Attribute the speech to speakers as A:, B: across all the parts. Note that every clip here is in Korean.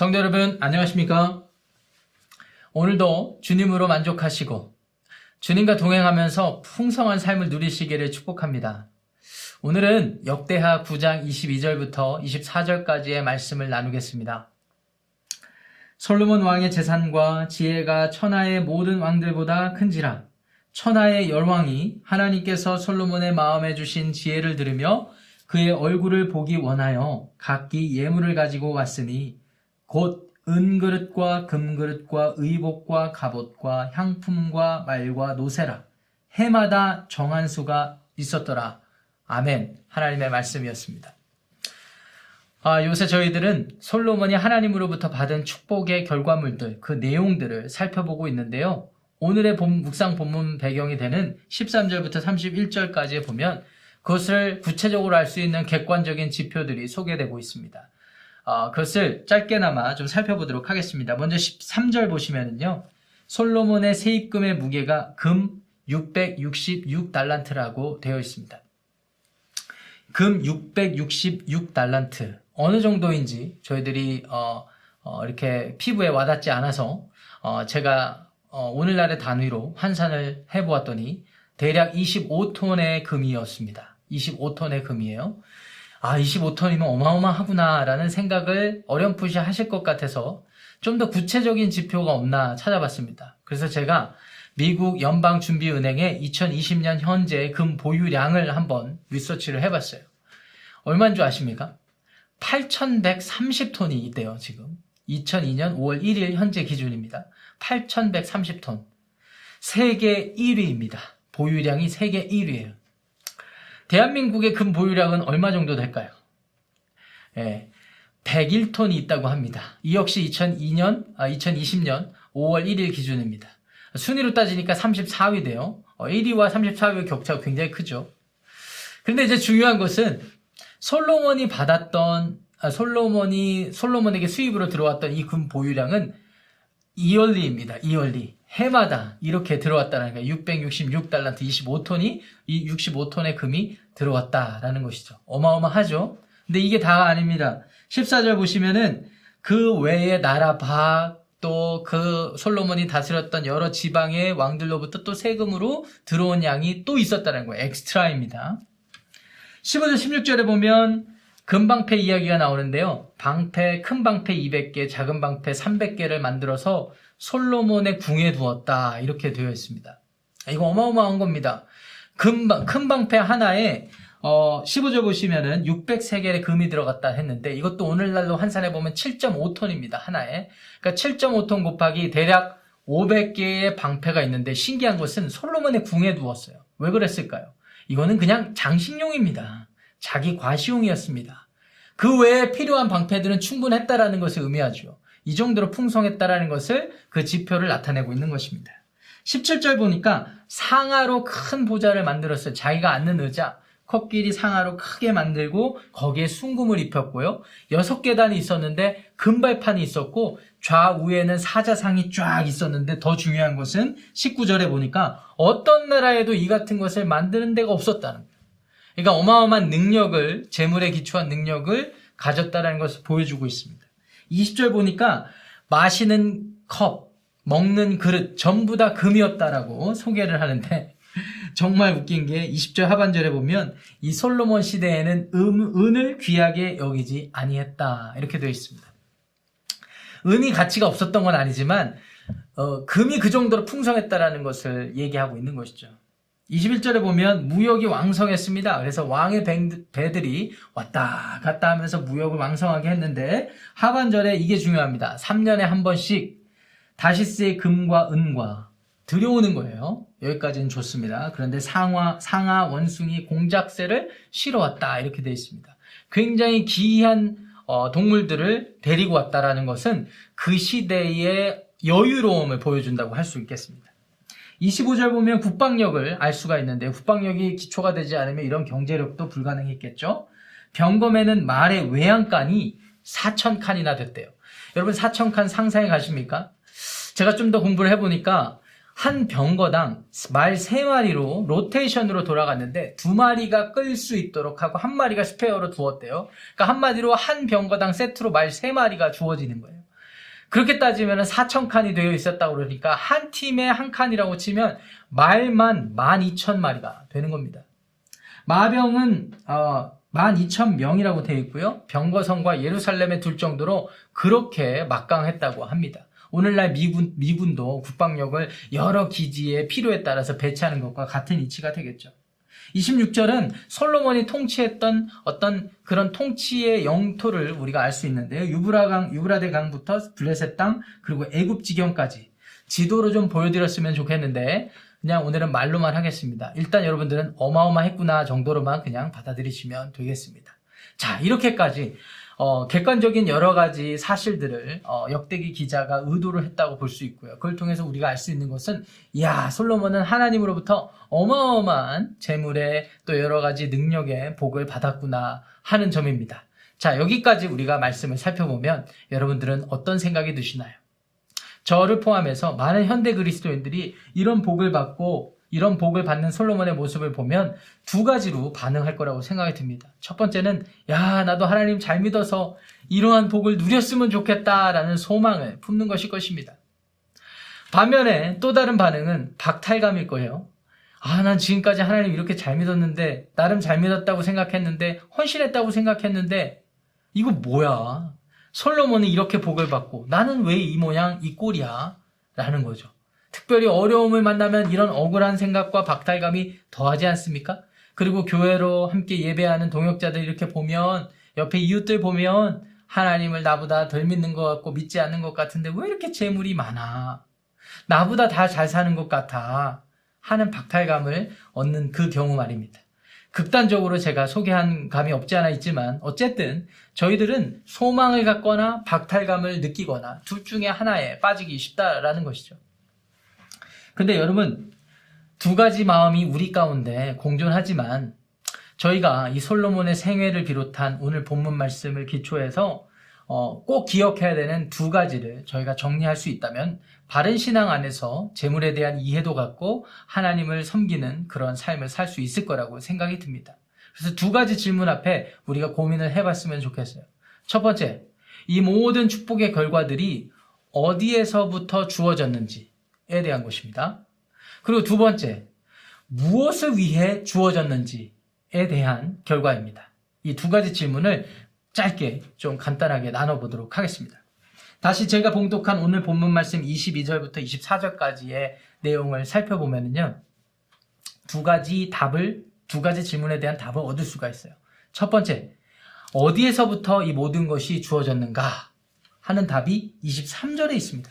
A: 성도 여러분, 안녕하십니까? 오늘도 주님으로 만족하시고 주님과 동행하면서 풍성한 삶을 누리시기를 축복합니다. 오늘은 역대하 9장 22절부터 24절까지의 말씀을 나누겠습니다. 솔로몬 왕의 재산과 지혜가 천하의 모든 왕들보다 큰지라 천하의 열왕이 하나님께서 솔로몬의 마음에 주신 지혜를 들으며 그의 얼굴을 보기 원하여 각기 예물을 가지고 왔으니 곧 은그릇과 금그릇과 의복과 갑옷과 향품과 말과 노세라 해마다 정한 수가 있었더라. 아멘. 하나님의 말씀이었습니다. 아, 요새 저희들은 솔로몬이 하나님으로부터 받은 축복의 결과물들, 그 내용들을 살펴보고 있는데요. 오늘의 본, 묵상 본문 배경이 되는 13절부터 31절까지 보면 그것을 구체적으로 알 수 있는 객관적인 지표들이 소개되고 있습니다. 어, 그것을 짧게나마 좀 살펴보도록 하겠습니다. 먼저 13절 보시면은요. 솔로몬의 세입금의 무게가 금 666달란트라고 되어 있습니다. 금 666달란트. 어느 정도인지 저희들이 어, 어, 이렇게 피부에 와닿지 않아서 어, 제가 어, 오늘날의 단위로 환산을 해보았더니 대략 25톤의 금이었습니다. 25톤의 금이에요. 아, 25톤이면 어마어마하구나라는 생각을 어렴풋이 하실 것 같아서 좀 더 구체적인 지표가 없나 찾아봤습니다. 그래서 제가 미국 연방준비은행의 2020년 현재 금 보유량을 한번 리서치를 해봤어요. 얼마인 줄 아십니까? 8,130톤이 있대요, 지금. 2002년 5월 1일 현재 기준입니다. 8,130톤. 세계 1위입니다. 보유량이 세계 1위예요. 대한민국의 금 보유량은 얼마 정도 될까요? 예, 101톤이 있다고 합니다. 이 역시 2002년, 아, 2020년 5월 1일 기준입니다. 순위로 따지니까 34위 돼요. 1위와 34위의 격차가 굉장히 크죠. 그런데 이제 중요한 것은 솔로몬이 받았던 아, 솔로몬이 솔로몬에게 수입으로 들어왔던 이 금 보유량은 이얼리입니다. 이얼리. 해마다 이렇게 들어왔다는 거예요. 666달란트 25톤이 이 65톤의 금이 들어왔다라는 것이죠. 어마어마하죠. 근데 이게 다 아닙니다. 14절 보시면은 그 외의 나라 박 또 그 솔로몬이 다스렸던 여러 지방의 왕들로부터 또 세금으로 들어온 양이 또 있었다는 거예요. 엑스트라입니다. 15절 16절에 보면 금방패 이야기가 나오는데요. 방패, 큰 방패 200개, 작은 방패 300개를 만들어서 솔로몬의 궁에 두었다. 이렇게 되어 있습니다. 이거 어마어마한 겁니다. 금, 큰 방패 하나에 어, 15절 보시면은 603개의 금이 들어갔다 했는데 이것도 오늘날로 환산해 보면 7.5톤입니다. 하나에. 그러니까 7.5톤 곱하기 대략 500개의 방패가 있는데 신기한 것은 솔로몬의 궁에 두었어요. 왜 그랬을까요? 이거는 그냥 장식용입니다. 자기 과시용이었습니다. 그 외에 필요한 방패들은 충분했다라는 것을 의미하죠. 이 정도로 풍성했다라는 것을 그 지표를 나타내고 있는 것입니다. 17절 보니까 상하로 큰 보좌를 만들었어요. 자기가 앉는 의자, 코끼리 상하로 크게 만들고 거기에 순금을 입혔고요. 여섯 계단이 있었는데 금발판이 있었고 좌우에는 사자상이 쫙 있었는데 더 중요한 것은 19절에 보니까 어떤 나라에도 이 같은 것을 만드는 데가 없었다는 거예요. 그러니까 어마어마한 능력을 재물에 기초한 능력을 가졌다는 것을 보여주고 있습니다. 20절 보니까 마시는 컵, 먹는 그릇 전부 다 금이었다라고 소개를 하는데 정말 웃긴 게 20절 하반절에 보면 이 솔로몬 시대에는 음, 은을 귀하게 여기지 아니했다 이렇게 되어 있습니다. 은이 가치가 없었던 건 아니지만 어, 금이 그 정도로 풍성했다라는 것을 얘기하고 있는 것이죠. 21절에 보면 무역이 왕성했습니다. 그래서 왕의 배들이 왔다 갔다 하면서 무역을 왕성하게 했는데 하반절에 이게 중요합니다. 3년에 한 번씩 다시스의 금과 은과 들여오는 거예요. 여기까지는 좋습니다. 그런데 상하, 상하 원숭이 공작새를 실어 왔다 이렇게 되어 있습니다. 굉장히 기이한 어, 동물들을 데리고 왔다라는 것은 그 시대의 여유로움을 보여준다고 할 수 있겠습니다. 25절 보면 국방력을 알 수가 있는데 국방력이 기초가 되지 않으면 이런 경제력도 불가능했겠죠. 병검에는 말의 외양간이 4천 칸이나 됐대요. 여러분 4천 칸 상상해 가십니까? 제가 좀 더 공부를 해보니까 한 병거당 말 3마리로 로테이션으로 돌아갔는데 두 마리가 끌 수 있도록 하고 한 마리가 스페어로 두었대요. 그러니까 한마디로 한 병거당 세트로 말 3마리가 주어지는 거예요. 그렇게 따지면 4천 칸이 되어 있었다고 그러니까 한 팀에 한 칸이라고 치면 말만 12,000마리가 되는 겁니다. 마병은 어, 12,000명이라고 되어 있고요. 병거성과 예루살렘에 둘 정도로 그렇게 막강했다고 합니다. 오늘날 미군, 미군도 국방력을 여러 기지에 필요에 따라서 배치하는 것과 같은 이치가 되겠죠. 26절은 솔로몬이 통치했던 어떤 그런 통치의 영토를 우리가 알 수 있는데요. 유브라강, 유브라데 강부터 블레셋 땅, 그리고 애굽 지경까지 지도로 좀 보여드렸으면 좋겠는데, 그냥 오늘은 말로만 하겠습니다. 일단 여러분들은 어마어마했구나 정도로만 그냥 받아들이시면 되겠습니다. 자, 이렇게까지 어, 객관적인 여러 가지 사실들을 어, 역대기 기자가 의도를 했다고 볼 수 있고요. 그걸 통해서 우리가 알 수 있는 것은 야 솔로몬은 하나님으로부터 어마어마한 재물의 또 여러 가지 능력의 복을 받았구나 하는 점입니다. 자 여기까지 우리가 말씀을 살펴보면 여러분들은 어떤 생각이 드시나요? 저를 포함해서 많은 현대 그리스도인들이 이런 복을 받고 이런 복을 받는 솔로몬의 모습을 보면 두 가지로 반응할 거라고 생각이 듭니다. 첫 번째는 야 나도 하나님 잘 믿어서 이러한 복을 누렸으면 좋겠다라는 소망을 품는 것일 것입니다. 반면에 또 다른 반응은 박탈감일 거예요. 아, 난 지금까지 하나님 이렇게 잘 믿었는데, 나름 잘 믿었다고 생각했는데, 헌신했다고 생각했는데, 이거 뭐야? 솔로몬은 이렇게 복을 받고, 나는 왜 이 모양, 이 꼴이야? 라는 거죠. 특별히 어려움을 만나면 이런 억울한 생각과 박탈감이 더하지 않습니까? 그리고 교회로 함께 예배하는 동역자들 이렇게 보면 옆에 이웃들 보면 하나님을 나보다 덜 믿는 것 같고 믿지 않는 것 같은데 왜 이렇게 재물이 많아? 나보다 다 잘 사는 것 같아. 하는 박탈감을 얻는 그 경우 말입니다. 극단적으로 제가 소개한 감이 없지 않아 있지만 어쨌든 저희들은 소망을 갖거나 박탈감을 느끼거나 둘 중에 하나에 빠지기 쉽다라는 것이죠. 근데 여러분, 두 가지 마음이 우리 가운데 공존하지만 저희가 이 솔로몬의 생애를 비롯한 오늘 본문 말씀을 기초해서 어, 꼭 기억해야 되는 두 가지를 저희가 정리할 수 있다면 바른 신앙 안에서 재물에 대한 이해도 갖고 하나님을 섬기는 그런 삶을 살 수 있을 거라고 생각이 듭니다. 그래서 두 가지 질문 앞에 우리가 고민을 해봤으면 좋겠어요. 첫 번째, 이 모든 축복의 결과들이 어디에서부터 주어졌는지 에 대한 것입니다. 그리고 두 번째, 무엇을 위해 주어졌는지에 대한 결과입니다. 이 두 가지 질문을 짧게 좀 간단하게 나눠보도록 하겠습니다. 다시 제가 봉독한 오늘 본문 말씀 22절부터 24절까지의 내용을 살펴보면요. 두 가지 답을, 두 가지 질문에 대한 답을 얻을 수가 있어요. 첫 번째, 어디에서부터 이 모든 것이 주어졌는가 하는 답이 23절에 있습니다.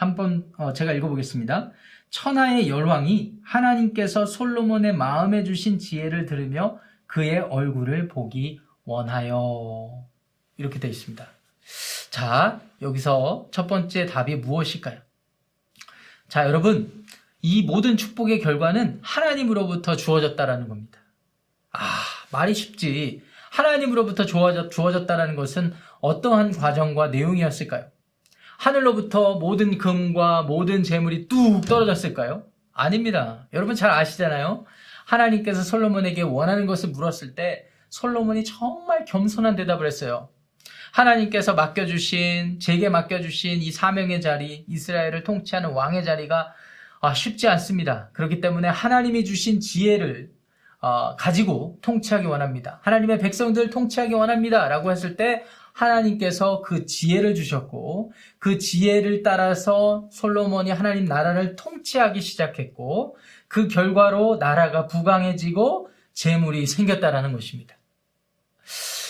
A: 한번 어, 제가 읽어보겠습니다. 천하의 열왕이 하나님께서 솔로몬의 마음에 주신 지혜를 들으며 그의 얼굴을 보기 원하여 이렇게 되어 있습니다. 자, 여기서 첫 번째 답이 무엇일까요? 자, 여러분, 이 모든 축복의 결과는 하나님으로부터 주어졌다라는 겁니다. 아, 말이 쉽지. 하나님으로부터 주어졌, 주어졌다라는 것은 어떠한 과정과 내용이었을까요? 하늘로부터 모든 금과 모든 재물이 뚝 떨어졌을까요? 아닙니다. 여러분 잘 아시잖아요. 하나님께서 솔로몬에게 원하는 것을 물었을 때 솔로몬이 정말 겸손한 대답을 했어요. 하나님께서 맡겨주신, 제게 맡겨주신 이 사명의 자리, 이스라엘을 통치하는 왕의 자리가 아, 쉽지 않습니다. 그렇기 때문에 하나님이 주신 지혜를 어, 가지고 통치하기 원합니다. 하나님의 백성들 통치하기 원합니다. 라고 했을 때 하나님께서 그 지혜를 주셨고 그 지혜를 따라서 솔로몬이 하나님 나라를 통치하기 시작했고 그 결과로 나라가 부강해지고 재물이 생겼다라는 것입니다.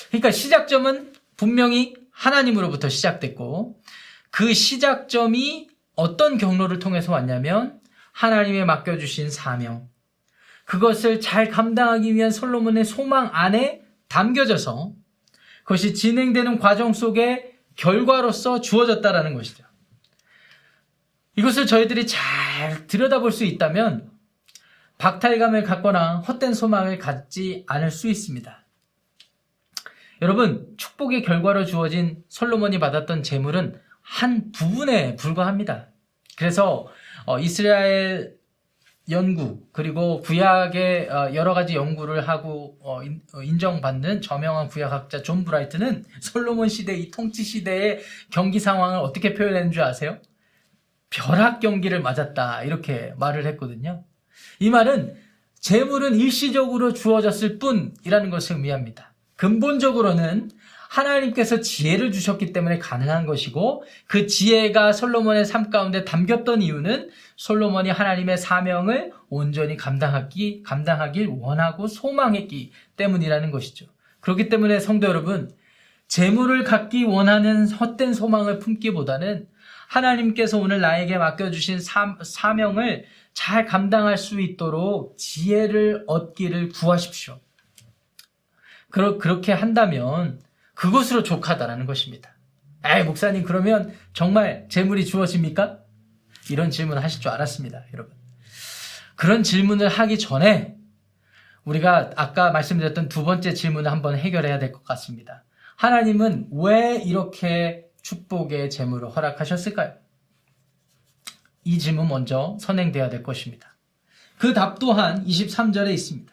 A: 그러니까 시작점은 분명히 하나님으로부터 시작됐고 그 시작점이 어떤 경로를 통해서 왔냐면 하나님의 맡겨주신 사명 그것을 잘 감당하기 위한 솔로몬의 소망 안에 담겨져서 그것이 진행되는 과정 속에 결과로서 주어졌다라는 것이죠. 이것을 저희들이 잘 들여다볼 수 있다면 박탈감을 갖거나 헛된 소망을 갖지 않을 수 있습니다. 여러분, 축복의 결과로 주어진 솔로몬이 받았던 재물은 한 부분에 불과합니다. 그래서 어, 이스라엘 연구 그리고 구약의 어, 여러 가지 연구를 하고 어, 인- 어, 인정받는 저명한 구약학자 존 브라이트는 솔로몬 시대 이 통치 시대의 경기 상황을 어떻게 표현했는 줄 아세요? 벼락 경기를 맞았다 이렇게 말을 했거든요. 이 말은 재물은 일시적으로 주어졌을 뿐이라는 것을 의미합니다. 근본적으로는 하나님께서 지혜를 주셨기 때문에 가능한 것이고 그 지혜가 솔로몬의 삶 가운데 담겼던 이유는 솔로몬이 하나님의 사명을 온전히 감당하기 감당하길 원하고 소망했기 때문이라는 것이죠. 그렇기 때문에 성도 여러분, 재물을 갖기 원하는 헛된 소망을 품기보다는 하나님께서 오늘 나에게 맡겨주신 사, 사명을 잘 감당할 수 있도록 지혜를 얻기를 구하십시오. 그러, 그렇게 한다면 그것으로 족하다라는 것입니다. 에이, 목사님, 그러면 정말 재물이 주어집니까? 이런 질문을 하실 줄 알았습니다, 여러분. 그런 질문을 하기 전에 우리가 아까 말씀드렸던 두 번째 질문을 한번 해결해야 될 것 같습니다. 하나님은 왜 이렇게 축복의 재물을 허락하셨을까요? 이 질문 먼저 선행되어야 될 것입니다. 그 답 또한 23절에 있습니다.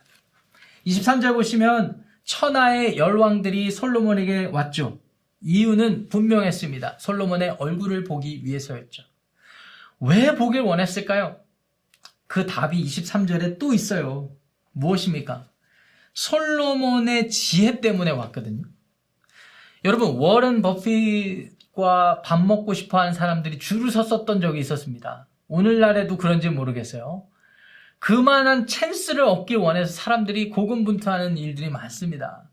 A: 23절 보시면 천하의 열왕들이 솔로몬에게 왔죠. 이유는 분명했습니다. 솔로몬의 얼굴을 보기 위해서였죠. 왜 보길 원했을까요? 그 답이 23절에 또 있어요. 무엇입니까? 솔로몬의 지혜 때문에 왔거든요. 여러분, 워런 버핏과 밥 먹고 싶어 하는 사람들이 줄을 섰었던 적이 있었습니다. 오늘날에도 그런지 모르겠어요. 그만한 찬스를 얻기 원해서 사람들이 고군분투하는 일들이 많습니다.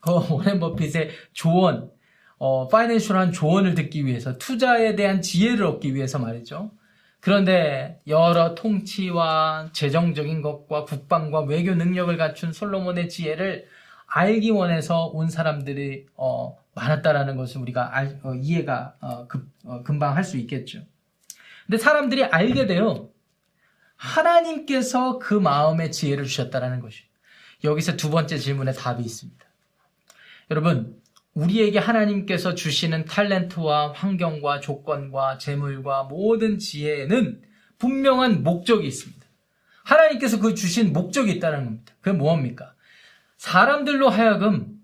A: 그 워렌 버핏의 조언, 어, 파이낸셜한 조언을 듣기 위해서 투자에 대한 지혜를 얻기 위해서 말이죠. 그런데 여러 통치와 재정적인 것과 국방과 외교 능력을 갖춘 솔로몬의 지혜를 알기 원해서 온 사람들이 어, 많았다라는 것을 우리가 알- 어, 이해가 어, 급- 어, 금방 할 수 있겠죠. 근데 사람들이 알게 돼요. 하나님께서 그 마음의 지혜를 주셨다라는 것이. 여기서 두 번째 질문에 답이 있습니다. 여러분, 우리에게 하나님께서 주시는 탤런트와 환경과 조건과 재물과 모든 지혜에는 분명한 목적이 있습니다. 하나님께서 그 주신 목적이 있다는 겁니다. 그게 뭐합니까? 사람들로 하여금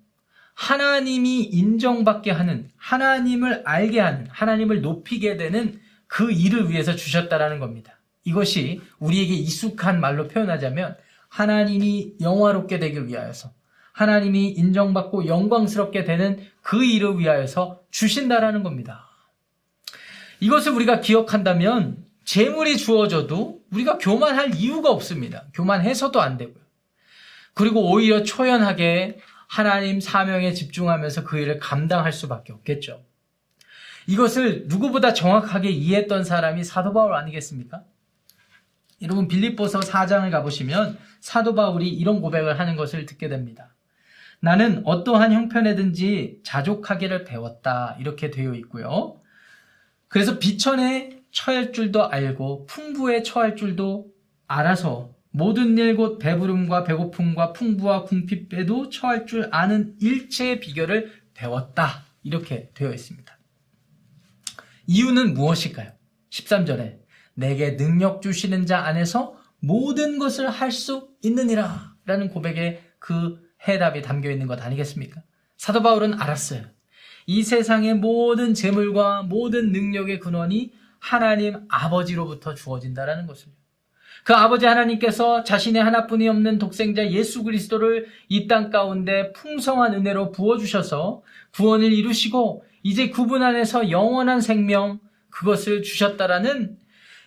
A: 하나님이 인정받게 하는, 하나님을 알게 하는, 하나님을 높이게 되는 그 일을 위해서 주셨다라는 겁니다. 이것이 우리에게 익숙한 말로 표현하자면 하나님이 영화롭게 되길 위하여서 하나님이 인정받고 영광스럽게 되는 그 일을 위하여서 주신다라는 겁니다. 이것을 우리가 기억한다면 재물이 주어져도 우리가 교만할 이유가 없습니다. 교만해서도 안 되고요. 그리고 오히려 초연하게 하나님 사명에 집중하면서 그 일을 감당할 수밖에 없겠죠. 이것을 누구보다 정확하게 이해했던 사람이 사도 바울 아니겠습니까? 여러분 빌립보서 4장을 가보시면 사도 바울이 이런 고백을 하는 것을 듣게 됩니다. 나는 어떠한 형편에든지 자족하기를 배웠다 이렇게 되어 있고요. 그래서 비천에 처할 줄도 알고 풍부에 처할 줄도 알아서 모든 일 곧 배부름과 배고픔과 풍부와 궁핍에도 처할 줄 아는 일체의 비결을 배웠다 이렇게 되어 있습니다. 이유는 무엇일까요? 13절에 내게 능력 주시는 자 안에서 모든 것을 할 수 있느니라 라는 고백에 그 해답이 담겨 있는 것 아니겠습니까? 사도 바울은 알았어요. 이 세상의 모든 재물과 모든 능력의 근원이 하나님 아버지로부터 주어진다라는 것을. 그 아버지 하나님께서 자신의 하나뿐이 없는 독생자 예수 그리스도를 이 땅 가운데 풍성한 은혜로 부어주셔서 구원을 이루시고 이제 그분 안에서 영원한 생명 그것을 주셨다라는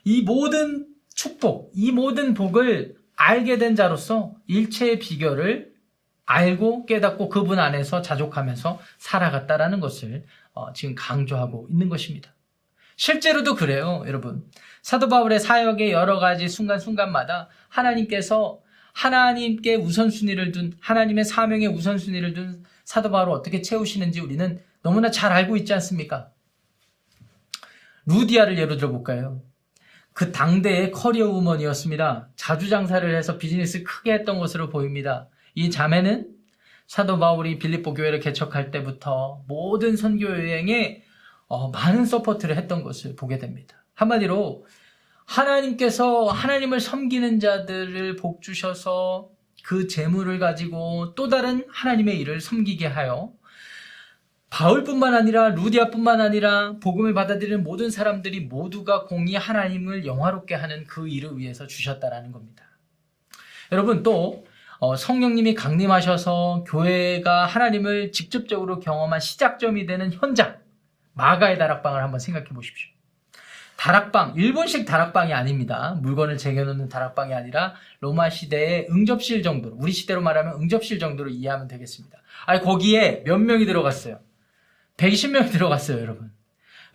A: 이 모든 축복, 이 모든 복을 알게 된 자로서 일체의 비결을 알고 깨닫고 그분 안에서 자족하면서 살아갔다라는 것을 어, 지금 강조하고 있는 것입니다. 실제로도 그래요, 여러분. 사도 바울의 사역의 여러 가지 순간순간마다 하나님께서 하나님께 우선순위를 둔 하나님의 사명에 우선순위를 둔 사도 바울을 어떻게 채우시는지 우리는 너무나 잘 알고 있지 않습니까? 루디아를 예로 들어볼까요? 그 당대의 커리어 우먼이었습니다. 자주 장사를 해서 비즈니스 크게 했던 것으로 보입니다. 이 자매는 사도 바울이 빌립보 교회를 개척할 때부터 모든 선교 여행에 어, 많은 support를 했던 것을 보게 됩니다. 한마디로 하나님께서 하나님을 섬기는 자들을 복 주셔서 그 재물을 가지고 또 다른 하나님의 일을 섬기게 하여 바울뿐만 아니라 루디아뿐만 아니라 복음을 받아들이는 모든 사람들이 모두가 공히 하나님을 영화롭게 하는 그 일을 위해서 주셨다라는 겁니다. 여러분 또 어, 성령님이 강림하셔서 교회가 하나님을 직접적으로 경험한 시작점이 되는 현장 마가의 다락방을 한번 생각해 보십시오. 다락방, 일본식 다락방이 아닙니다. 물건을 쟁여놓는 다락방이 아니라 로마 시대의 응접실 정도로, 우리 시대로 말하면 응접실 정도로 이해하면 되겠습니다. 아니, 거기에 몇 명이 들어갔어요? 120명이 들어갔어요, 여러분.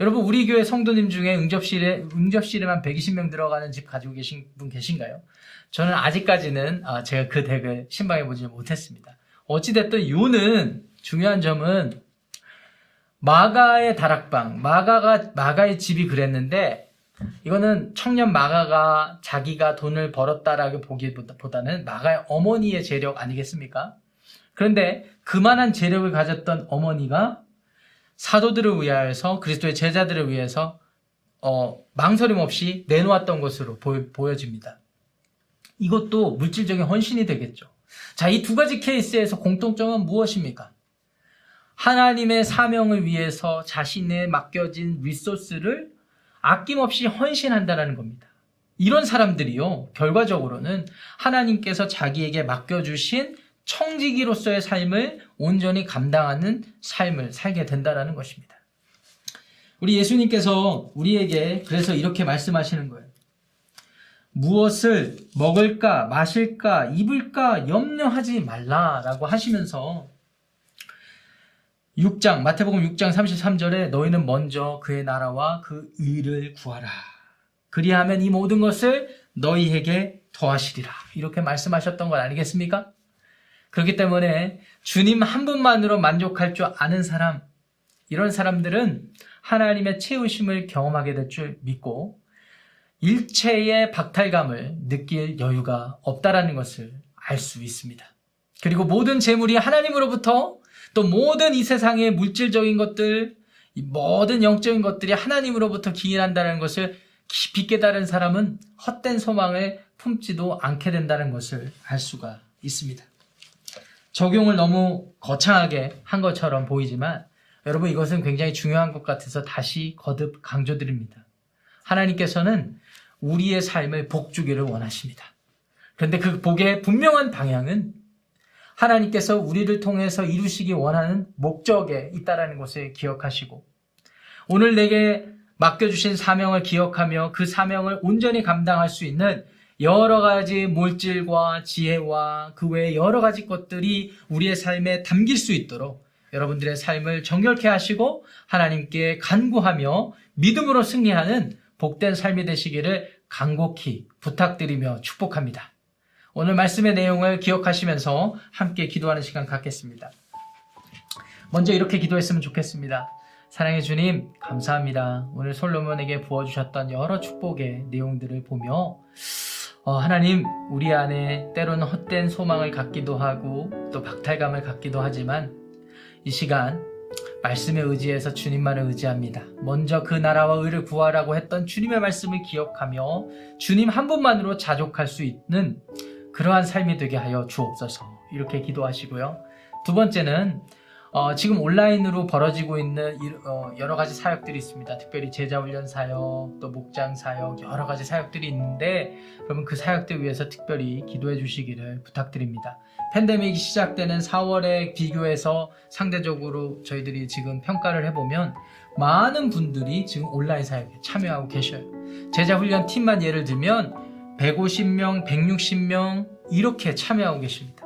A: 여러분, 우리 교회 성도님 중에 응접실에, 응접실에만 120명 들어가는 집 가지고 계신 분 계신가요? 저는 아직까지는, 아, 제가 그 덱을 신방해 보지 못했습니다. 어찌됐든, 요는, 중요한 점은, 마가의 다락방, 마가가, 마가의 집이 그랬는데, 이거는 청년 마가가 자기가 돈을 벌었다라고 보기보다는 마가의 어머니의 재력 아니겠습니까? 그런데 그만한 재력을 가졌던 어머니가 사도들을 위하여서 그리스도의 제자들을 위해서 어, 망설임 없이 내놓았던 것으로 보여, 집니다 이것도 물질적인 헌신이 되겠죠. 자, 이 두 가지 케이스에서 공통점은 무엇입니까? 하나님의 사명을 위해서 자신의 맡겨진 리소스를 아낌없이 헌신한다는 겁니다. 이런 사람들이요, 결과적으로는 하나님께서 자기에게 맡겨주신 청지기로서의 삶을 온전히 감당하는 삶을 살게 된다는 것입니다. 우리 예수님께서 우리에게 그래서 이렇게 말씀하시는 거예요. 무엇을 먹을까, 마실까, 입을까 염려하지 말라라고 하시면서 6장, 마태복음 6장 33절에 너희는 먼저 그의 나라와 그 의를 구하라. 그리하면 이 모든 것을 너희에게 더하시리라. 이렇게 말씀하셨던 것 아니겠습니까? 그렇기 때문에 주님 한 분만으로 만족할 줄 아는 사람, 이런 사람들은 하나님의 채우심을 경험하게 될 줄 믿고 일체의 박탈감을 느낄 여유가 없다라는 것을 알 수 있습니다. 그리고 모든 재물이 하나님으로부터 또 모든 이 세상의 물질적인 것들, 모든 영적인 것들이 하나님으로부터 기인한다는 것을 깊이 깨달은 사람은 헛된 소망을 품지도 않게 된다는 것을 알 수가 있습니다. 적용을 너무 거창하게 한 것처럼 보이지만 여러분 이것은 굉장히 중요한 것 같아서 다시 거듭 강조드립니다. 하나님께서는 우리의 삶을 복주기를 원하십니다. 그런데 그 복의 분명한 방향은 하나님께서 우리를 통해서 이루시기 원하는 목적에 있다라는 것을 기억하시고 오늘 내게 맡겨주신 사명을 기억하며 그 사명을 온전히 감당할 수 있는 여러 가지 물질과 지혜와 그 외의 여러 가지 것들이 우리의 삶에 담길 수 있도록 여러분들의 삶을 정결케 하시고 하나님께 간구하며 믿음으로 승리하는 복된 삶이 되시기를 간곡히 부탁드리며 축복합니다. 오늘 말씀의 내용을 기억하시면서 함께 기도하는 시간 갖겠습니다. 먼저 이렇게 기도했으면 좋겠습니다. 사랑의 주님, 감사합니다. 오늘 솔로몬에게 부어주셨던 여러 축복의 내용들을 보며, 어, 하나님, 우리 안에 때로는 헛된 소망을 갖기도 하고, 또 박탈감을 갖기도 하지만, 이 시간, 말씀에 의지해서 주님만을 의지합니다. 먼저 그 나라와 의를 구하라고 했던 주님의 말씀을 기억하며, 주님 한 분만으로 자족할 수 있는 그러한 삶이 되게 하여 주옵소서. 이렇게 기도하시고요. 두 번째는 어, 지금 온라인으로 벌어지고 있는 어, 여러 가지 사역들이 있습니다. 특별히 제자훈련 사역, 또 목장 사역, 여러 가지 사역들이 있는데, 그러면 그 사역들 위해서 특별히 기도해 주시기를 부탁드립니다. 팬데믹이 시작되는 4월에 비교해서 상대적으로 저희들이 지금 평가를 해보면 많은 분들이 지금 온라인 사역에 참여하고 계셔요. 제자훈련 팀만 예를 들면 150명, 160명 이렇게 참여하고 계십니다.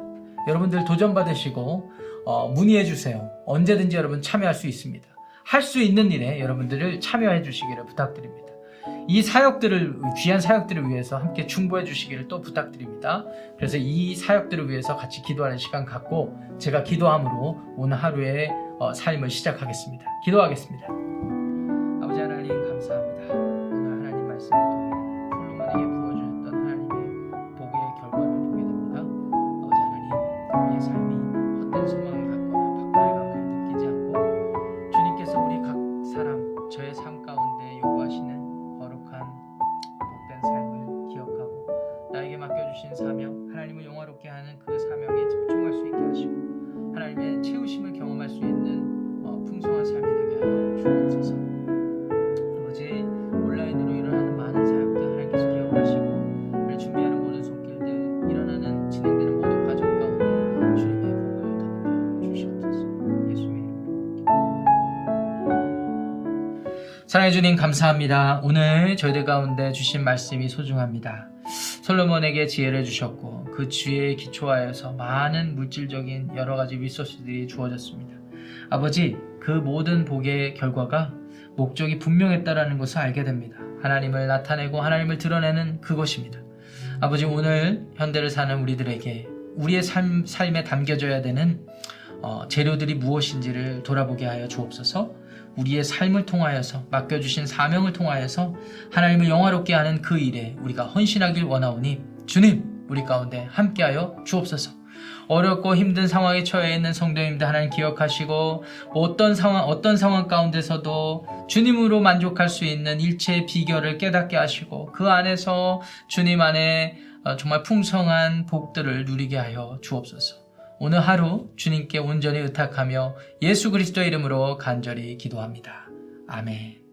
A: 여러분들 도전 받으시고 어, 문의해 주세요. 언제든지 여러분 참여할 수 있습니다. 할 수 있는 일에 여러분들을 참여해 주시기를 부탁드립니다. 이 사역들을 귀한 사역들을 위해서 함께 충보해 주시기를 또 부탁드립니다. 그래서 이 사역들을 위해서 같이 기도하는 시간 갖고 제가 기도함으로 오늘 하루의 어, 삶을 시작하겠습니다. 기도하겠습니다. 사랑해 주님 감사합니다. 오늘 저희들 가운데 주신 말씀이 소중합니다. 솔로몬에게 지혜를 주셨고 그 지혜에 기초하여서 많은 물질적인 여러 가지 리소스들이 주어졌습니다. 아버지 그 모든 복의 결과가 목적이 분명했다라는 것을 알게 됩니다. 하나님을 나타내고 하나님을 드러내는 그것입니다. 아버지 오늘 현대를 사는 우리들에게 우리의 삶, 삶에 담겨져야 되는 어, 재료들이 무엇인지를 돌아보게 하여 주옵소서. 우리의 삶을 통하여서 맡겨주신 사명을 통하여서 하나님을 영화롭게 하는 그 일에 우리가 헌신하길 원하오니 주님 우리 가운데 함께하여 주옵소서. 어렵고 힘든 상황에 처해 있는 성도님들 하나님 기억하시고 어떤 상황 어떤 상황 가운데서도 주님으로 만족할 수 있는 일체의 비결을 깨닫게 하시고 그 안에서 주님 안에 어, 정말 풍성한 복들을 누리게 하여 주옵소서. 오늘 하루 주님께 온전히 의탁하며 예수 그리스도의 이름으로 간절히 기도합니다. 아멘.